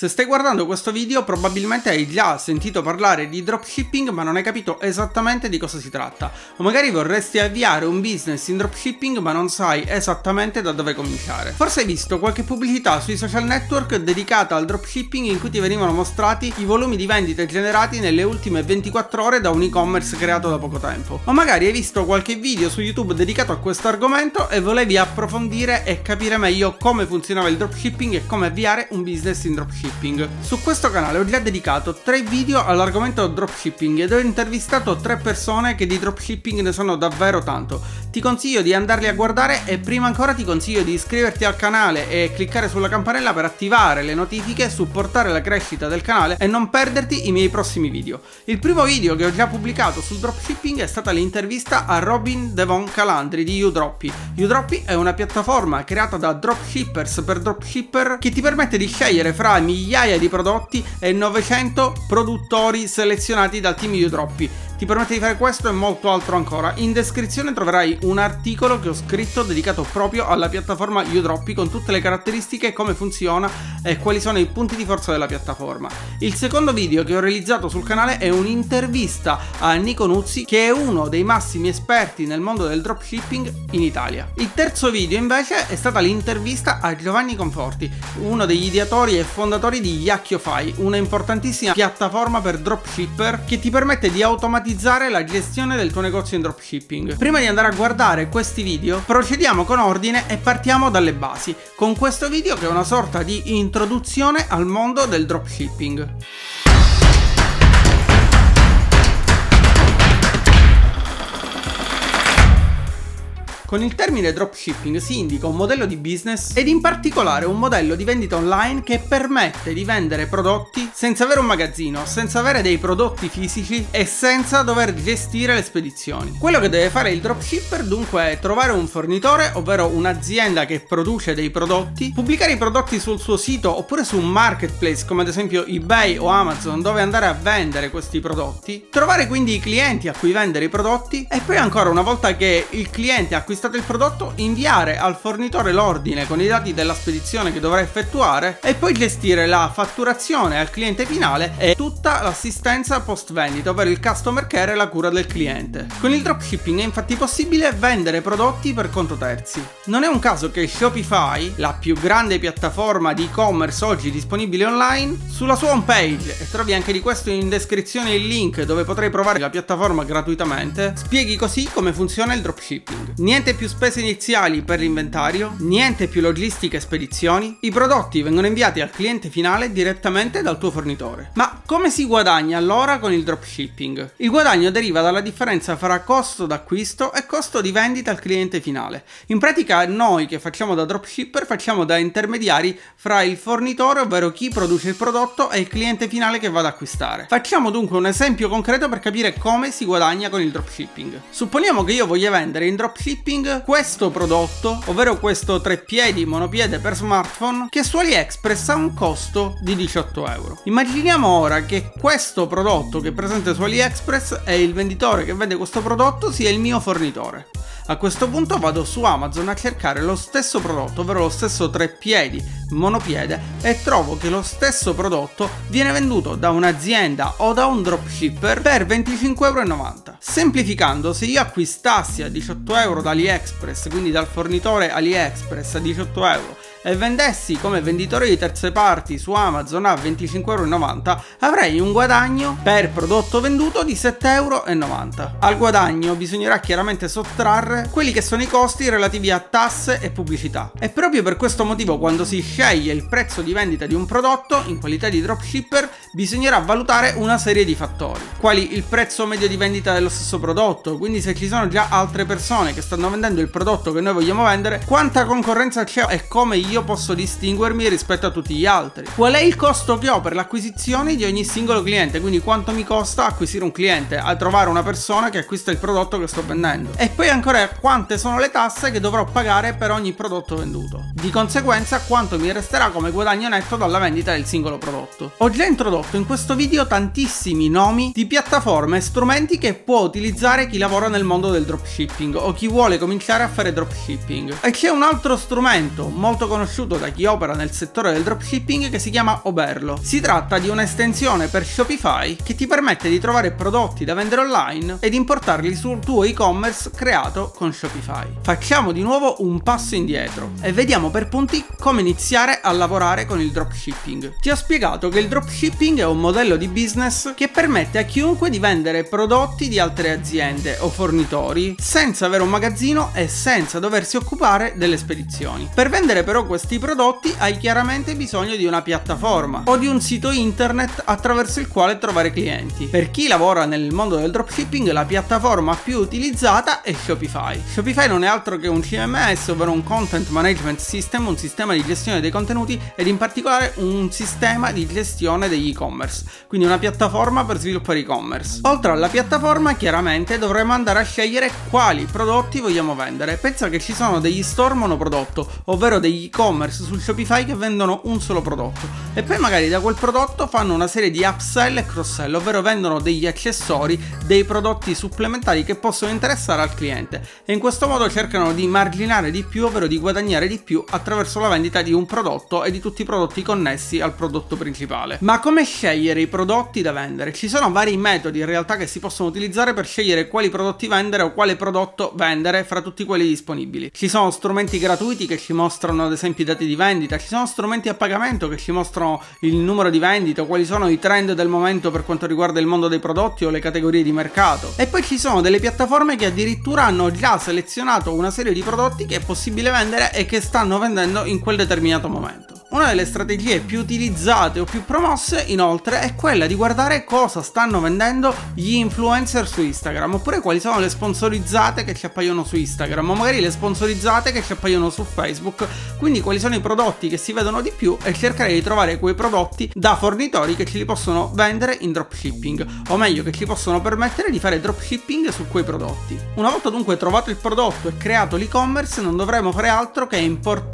Se stai guardando questo video probabilmente hai già sentito parlare di dropshipping ma non hai capito esattamente di cosa si tratta. O magari vorresti avviare un business in dropshipping ma non sai esattamente da dove cominciare. Forse hai visto qualche pubblicità sui social network dedicata al dropshipping in cui ti venivano mostrati i volumi di vendite generati nelle ultime 24 ore da un e-commerce creato da poco tempo. O magari hai visto qualche video su YouTube dedicato a questo argomento e volevi approfondire e capire meglio come funzionava il dropshipping e come avviare un business in dropshipping dropshipping. Su questo canale ho già dedicato 3 video all'argomento dropshipping ed ho intervistato 3 persone che di dropshipping ne sanno davvero tanto. Ti consiglio di andarli a guardare e prima ancora ti consiglio di iscriverti al canale e cliccare sulla campanella per attivare le notifiche, supportare la crescita del canale e non perderti i miei prossimi video. Il primo video che ho già pubblicato sul dropshipping è stata l'intervista a Robin Devon Calandri di Udroppy. Udroppy è una piattaforma creata da dropshippers per dropshipper che ti permette di scegliere fra i migliaia di prodotti e 900 produttori selezionati dal team Udroppy ti permette di fare questo e molto altro ancora. In descrizione troverai un articolo che ho scritto dedicato proprio alla piattaforma Udroppy con tutte le caratteristiche, come funziona e quali sono i punti di forza della piattaforma. Il secondo video che ho realizzato sul canale è un'intervista a Nico Nuzzi che è uno dei massimi esperti nel mondo del dropshipping in Italia. Il terzo video invece è stata l'intervista a Giovanni Conforti, uno degli ideatori e fondatori di Yakkiofy, una importantissima piattaforma per dropshipper che ti permette di automatizzare automatizzare la gestione del tuo negozio in dropshipping. Prima di andare a guardare questi video, procediamo con ordine e partiamo dalle basi, con questo video che è una sorta di introduzione al mondo del dropshipping. Con il termine dropshipping si indica un modello di business ed in particolare un modello di vendita online che permette di vendere prodotti senza avere un magazzino, senza avere dei prodotti fisici e senza dover gestire le spedizioni. Quello che deve fare il dropshipper dunque è trovare un fornitore, ovvero un'azienda che produce dei prodotti, pubblicare i prodotti sul suo sito oppure su un marketplace come ad esempio eBay o Amazon dove andare a vendere questi prodotti, trovare quindi i clienti a cui vendere i prodotti e poi ancora una volta che il cliente ha acquistato acquistato il prodotto, inviare al fornitore l'ordine con i dati della spedizione che dovrà effettuare e poi gestire la fatturazione al cliente finale e tutta l'assistenza post vendita, ovvero il customer care e la cura del cliente. Con il dropshipping è infatti possibile vendere prodotti per conto terzi. Non è un caso che Shopify, la più grande piattaforma di e-commerce oggi disponibile online, sulla sua home page, e trovi anche di questo in descrizione il link dove potrai provare la piattaforma gratuitamente, spieghi così come funziona il dropshipping. Niente niente più spese iniziali per l'inventario, niente più logistica e spedizioni, i prodotti vengono inviati al cliente finale direttamente dal tuo fornitore. Ma come si guadagna allora con il dropshipping? Il guadagno deriva dalla differenza fra costo d'acquisto e costo di vendita al cliente finale. In pratica noi che facciamo da dropshipper facciamo da intermediari fra il fornitore, ovvero chi produce il prodotto, e il cliente finale che va ad acquistare. Facciamo dunque un esempio concreto per capire come si guadagna con il dropshipping. Supponiamo che io voglia vendere in dropshipping Gaming questo prodotto, ovvero questo treppiedi monopiede per smartphone, che su AliExpress ha un costo di 18 euro. Immaginiamo ora che questo prodotto che è presente su AliExpress e il venditore che vende questo prodotto sia il mio fornitore. A questo punto vado su Amazon a cercare lo stesso prodotto, ovvero lo stesso treppiedi monopiede e trovo che lo stesso prodotto viene venduto da un'azienda o da un dropshipper per 25,90 euro. Semplificando, se io acquistassi a 18 euro da AliExpress, quindi dal fornitore AliExpress a 18 euro, e vendessi come venditore di terze parti su Amazon a 25,90€, avrei un guadagno per prodotto venduto di 7,90€. Al guadagno bisognerà chiaramente sottrarre quelli che sono i costi relativi a tasse e pubblicità. E proprio per questo motivo quando si sceglie il prezzo di vendita di un prodotto in qualità di dropshipper bisognerà valutare una serie di fattori, quali il prezzo medio di vendita dello stesso prodotto, quindi se ci sono già altre persone che stanno vendendo il prodotto che noi vogliamo vendere, quanta concorrenza c'è e come io io posso distinguermi rispetto a tutti gli altri. Qual è il costo che ho per l'acquisizione di ogni singolo cliente? Quindi quanto mi costa acquisire un cliente, a trovare una persona che acquista il prodotto che sto vendendo. E poi ancora quante sono le tasse che dovrò pagare per ogni prodotto venduto. Di conseguenza quanto mi resterà come guadagno netto dalla vendita del singolo prodotto. Ho già introdotto in questo video tantissimi nomi di piattaforme e strumenti che può utilizzare chi lavora nel mondo del dropshipping o chi vuole cominciare a fare dropshipping. E c'è un altro strumento molto conosciuto da chi opera nel settore del dropshipping che si chiama Oberlo. Si tratta di un'estensione per Shopify che ti permette di trovare prodotti da vendere online ed importarli sul tuo e-commerce creato con Shopify. Facciamo di nuovo un passo indietro e vediamo per punti come iniziare a lavorare con il dropshipping. Ti ho spiegato che il dropshipping è un modello di business che permette a chiunque di vendere prodotti di altre aziende o fornitori senza avere un magazzino e senza doversi occupare delle spedizioni. Per vendere però questi prodotti hai chiaramente bisogno di una piattaforma o di un sito internet attraverso il quale trovare clienti. Per chi lavora nel mondo del dropshipping la piattaforma più utilizzata è Shopify. Shopify non è altro che un CMS, ovvero un Content Management System, un sistema di gestione dei contenuti ed in particolare un sistema di gestione degli e-commerce, quindi una piattaforma per sviluppare e-commerce. Oltre alla piattaforma chiaramente dovremo andare a scegliere quali prodotti vogliamo vendere. Pensa che ci sono degli store monoprodotto, ovvero degli e-commerce su Shopify che vendono un solo prodotto e poi magari da quel prodotto fanno una serie di upsell e cross-sell, ovvero vendono degli accessori, dei prodotti supplementari che possono interessare al cliente e in questo modo cercano di marginare di più, ovvero di guadagnare di più attraverso la vendita di un prodotto e di tutti i prodotti connessi al prodotto principale. Ma come scegliere i prodotti da vendere? Ci sono vari metodi in realtà che si possono utilizzare per scegliere quali prodotti vendere o quale prodotto vendere fra tutti quelli disponibili. Ci sono strumenti gratuiti che ci mostrano ad esempio i dati di vendita, ci sono strumenti a pagamento che ci mostrano il numero di vendite o quali sono i trend del momento per quanto riguarda il mondo dei prodotti o le categorie di mercato. E poi ci sono delle piattaforme che addirittura hanno già selezionato una serie di prodotti che è possibile vendere e che stanno vendendo in quel determinato momento. Una delle strategie più utilizzate o più promosse, inoltre, è quella di guardare cosa stanno vendendo gli influencer su Instagram, oppure quali sono le sponsorizzate che ci appaiono su Instagram, o magari le sponsorizzate che ci appaiono su Facebook, quindi quali sono i prodotti che si vedono di più e cercare di trovare quei prodotti da fornitori che ce li possono vendere in dropshipping, o meglio che ci possono permettere di fare dropshipping su quei prodotti. Una volta dunque trovato il prodotto e creato l'e-commerce, non dovremo fare altro che importare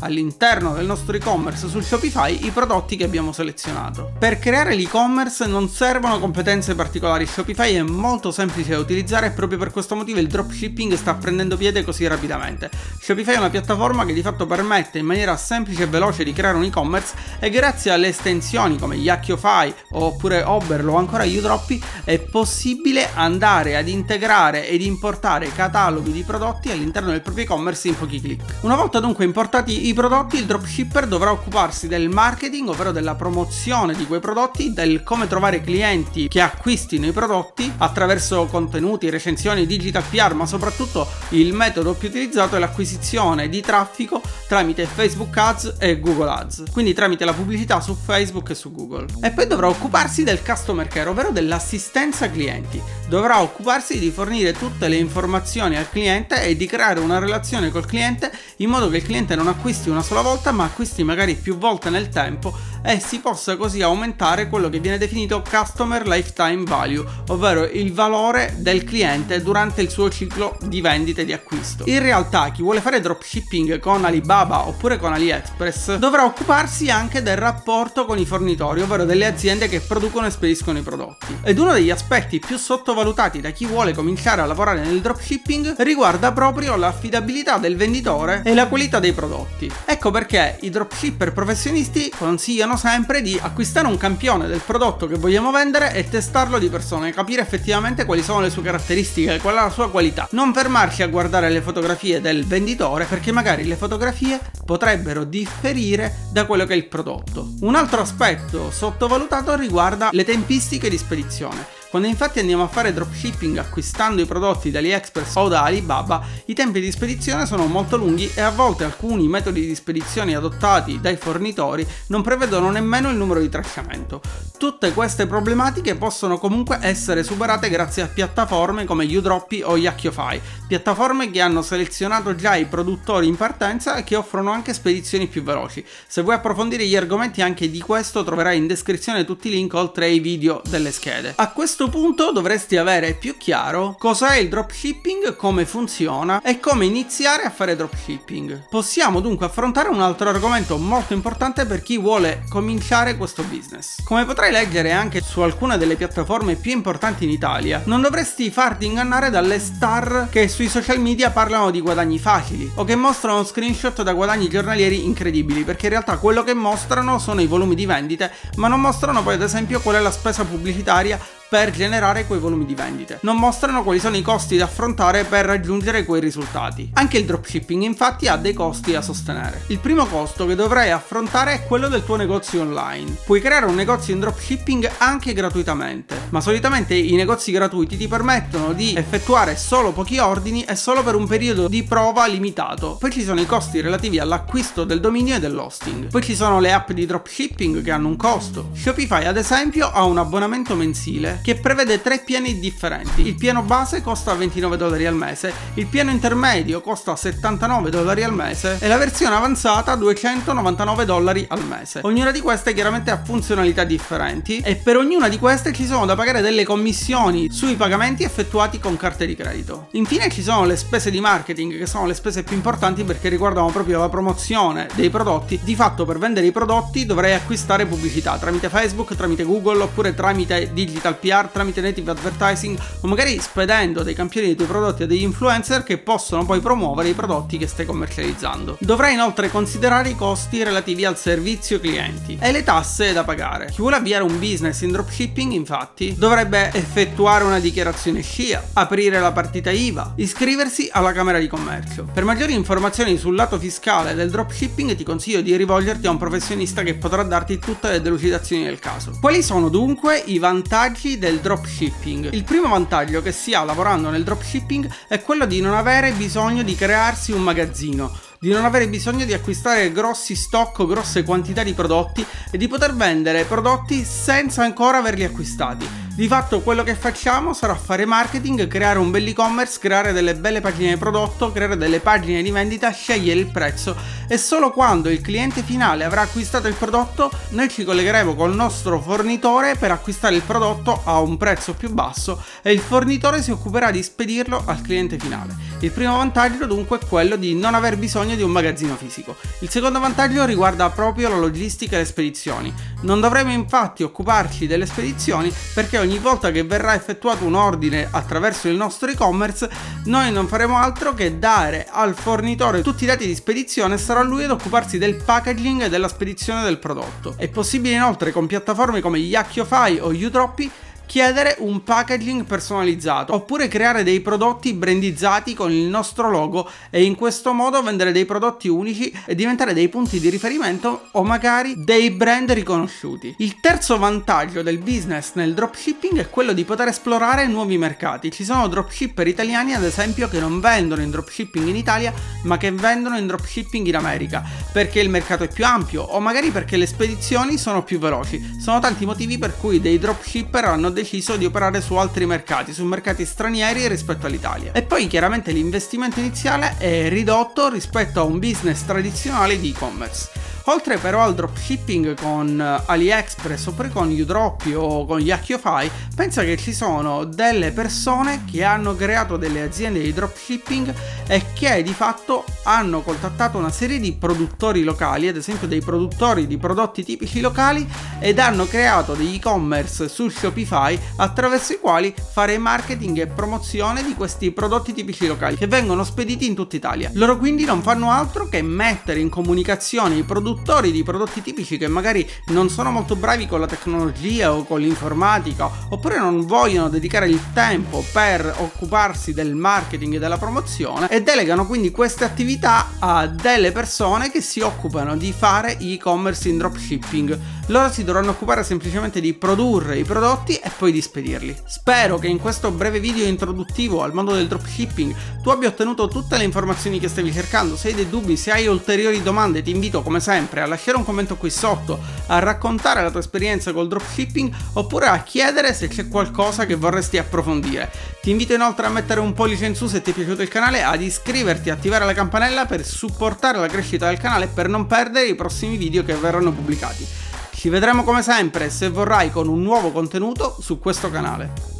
all'interno del nostro e-commerce e-commerce su Shopify i prodotti che abbiamo selezionato. Per creare l'e-commerce non servono competenze particolari, Shopify è molto semplice da utilizzare e proprio per questo motivo il dropshipping sta prendendo piede così rapidamente. Shopify è una piattaforma che di fatto permette in maniera semplice e veloce di creare un e-commerce e grazie alle estensioni come Yakify oppure Oberlo o ancora Udroppy è possibile andare ad integrare ed importare cataloghi di prodotti all'interno del proprio e-commerce in pochi clic. Una volta dunque importati i prodotti il dropshipper dovrà occuparsi del marketing, ovvero della promozione di quei prodotti, del come trovare clienti che acquistino i prodotti attraverso contenuti, recensioni, digital PR, ma soprattutto il metodo più utilizzato è l'acquisizione di traffico tramite Facebook Ads e Google Ads, quindi tramite la pubblicità su Facebook e su Google. E poi dovrà occuparsi del customer care, ovvero dell'assistenza clienti. Dovrà occuparsi di fornire tutte le informazioni al cliente e di creare una relazione col cliente in modo che il cliente non acquisti una sola volta ma acquisti magari più volte nel tempo e si possa così aumentare quello che viene definito Customer Lifetime Value, ovvero il valore del cliente durante il suo ciclo di vendita e di acquisto. In realtà chi vuole fare dropshipping con Alibaba oppure con AliExpress dovrà occuparsi anche del rapporto con i fornitori, ovvero delle aziende che producono e spediscono i prodotti. Ed uno degli aspetti più sottovalutati da chi vuole cominciare a lavorare nel dropshipping riguarda proprio l'affidabilità del venditore e la qualità dei prodotti. Ecco perché i dropshipper professionisti consigliano sempre di acquistare un campione del prodotto che vogliamo vendere e testarlo di persona e capire effettivamente quali sono le sue caratteristiche, qual è la sua qualità. Non fermarci a guardare le fotografie del venditore perché magari le fotografie potrebbero differire da quello che è il prodotto. Un altro aspetto sottovalutato riguarda le tempistiche di spedizione. Quando infatti andiamo a fare dropshipping acquistando i prodotti da AliExpress o da Alibaba, i tempi di spedizione sono molto lunghi e a volte alcuni metodi di spedizione adottati dai fornitori non prevedono nemmeno il numero di tracciamento. Tutte queste problematiche possono comunque essere superate grazie a piattaforme come Udroppy o Yakify, piattaforme che hanno selezionato già i produttori in partenza e che offrono anche spedizioni più veloci. Se vuoi approfondire gli argomenti anche di questo troverai in descrizione tutti i link oltre ai video delle schede. A questo questo punto dovresti avere più chiaro cos'è il dropshipping, come funziona e come iniziare a fare dropshipping. Possiamo dunque affrontare un altro argomento molto importante per chi vuole cominciare questo business. Come potrai leggere anche su alcune delle piattaforme più importanti in Italia, non dovresti farti ingannare dalle star che sui social media parlano di guadagni facili o che mostrano screenshot da guadagni giornalieri incredibili, perché in realtà quello che mostrano sono i volumi di vendite, ma non mostrano poi ad esempio qual è la spesa pubblicitaria per generare quei volumi di vendite. Non mostrano quali sono i costi da affrontare per raggiungere quei risultati. Anche il dropshipping infatti ha dei costi da sostenere. Il primo costo che dovrai affrontare è quello del tuo negozio online. Puoi creare un negozio in dropshipping anche gratuitamente, ma solitamente i negozi gratuiti ti permettono di effettuare solo pochi ordini e solo per un periodo di prova limitato. Poi ci sono i costi relativi all'acquisto del dominio e dell'hosting. Poi ci sono le app di dropshipping che hanno un costo. Shopify ad esempio ha un abbonamento mensile che prevede tre piani differenti. Il piano base costa 29 dollari al mese, il piano intermedio costa 79 dollari al mese e la versione avanzata 299 dollari al mese. Ognuna di queste chiaramente ha funzionalità differenti e per ognuna di queste ci sono da pagare delle commissioni sui pagamenti effettuati con carte di credito. Infine ci sono le spese di marketing che sono le spese più importanti perché riguardano proprio la promozione dei prodotti. Di fatto per vendere i prodotti dovrei acquistare pubblicità tramite Facebook, tramite Google oppure tramite Digital PR tramite native advertising o magari spedendo dei campioni dei tuoi prodotti a degli influencer che possono poi promuovere i prodotti che stai commercializzando. Dovrai inoltre considerare i costi relativi al servizio clienti e le tasse da pagare. Chi vuole avviare un business in dropshipping infatti dovrebbe effettuare una dichiarazione SCIA, aprire la partita IVA, iscriversi alla Camera di Commercio. Per maggiori informazioni sul lato fiscale del dropshipping ti consiglio di rivolgerti a un professionista che potrà darti tutte le delucidazioni del caso. Quali sono dunque i vantaggi del dropshipping. Il primo vantaggio che si ha lavorando nel dropshipping è quello di non avere bisogno di crearsi un magazzino, di non avere bisogno di acquistare grossi stock o grosse quantità di prodotti e di poter vendere prodotti senza ancora averli acquistati. Di fatto quello che facciamo sarà fare marketing, creare un bel e-commerce, creare delle belle pagine di prodotto, creare delle pagine di vendita, scegliere il prezzo e solo quando il cliente finale avrà acquistato il prodotto noi ci collegheremo col nostro fornitore per acquistare il prodotto a un prezzo più basso e il fornitore si occuperà di spedirlo al cliente finale. Il primo vantaggio dunque è quello di non aver bisogno di un magazzino fisico. Il secondo vantaggio riguarda proprio la logistica e le spedizioni. Non dovremo infatti occuparci delle spedizioni perché ogni volta che verrà effettuato un ordine attraverso il nostro e-commerce, noi non faremo altro che dare al fornitore tutti i dati di spedizione e sarà lui ad occuparsi del packaging e della spedizione del prodotto. È possibile inoltre con piattaforme come Yakkiofy o Utroppi chiedere un packaging personalizzato oppure creare dei prodotti brandizzati con il nostro logo e in questo modo vendere dei prodotti unici e diventare dei punti di riferimento o magari dei brand riconosciuti. Il terzo vantaggio del business nel dropshipping è quello di poter esplorare nuovi mercati. Ci sono dropshipper italiani ad esempio che non vendono in dropshipping in Italia ma che vendono in dropshipping in America perché il mercato è più ampio o magari perché le spedizioni sono più veloci. Sono tanti motivi per cui dei dropshipper hanno deciso di operare su altri mercati, su mercati stranieri rispetto all'Italia. E poi chiaramente l'investimento iniziale è ridotto rispetto a un business tradizionale di e-commerce. Oltre però al dropshipping con eh, AliExpress oppure con Udroppi o con Yakkiofy, pensa che ci sono delle persone che hanno creato delle aziende di dropshipping e che di fatto hanno contattato una serie di produttori locali, ad esempio dei produttori di prodotti tipici locali, ed hanno creato degli e-commerce su Shopify attraverso i quali fare marketing e promozione di questi prodotti tipici locali che vengono spediti in tutta Italia. Loro quindi non fanno altro che mettere in comunicazione i produttori produttori di prodotti tipici che magari non sono molto bravi con la tecnologia o con l'informatica oppure non vogliono dedicare il tempo per occuparsi del marketing e della promozione e delegano quindi queste attività a delle persone che si occupano di fare e-commerce in dropshipping. Loro si dovranno occupare semplicemente di produrre i prodotti e poi di spedirli. Spero che in questo breve video introduttivo al mondo del dropshipping tu abbia ottenuto tutte le informazioni che stavi cercando. Se hai dei dubbi, se hai ulteriori domande, ti invito come sempre sempre a lasciare un commento qui sotto, a raccontare la tua esperienza col dropshipping oppure a chiedere se c'è qualcosa che vorresti approfondire. Ti invito inoltre a mettere un pollice in su se ti è piaciuto il canale, ad iscriverti e attivare la campanella per supportare la crescita del canale e per non perdere i prossimi video che verranno pubblicati. Ci vedremo come sempre, se vorrai, con un nuovo contenuto su questo canale.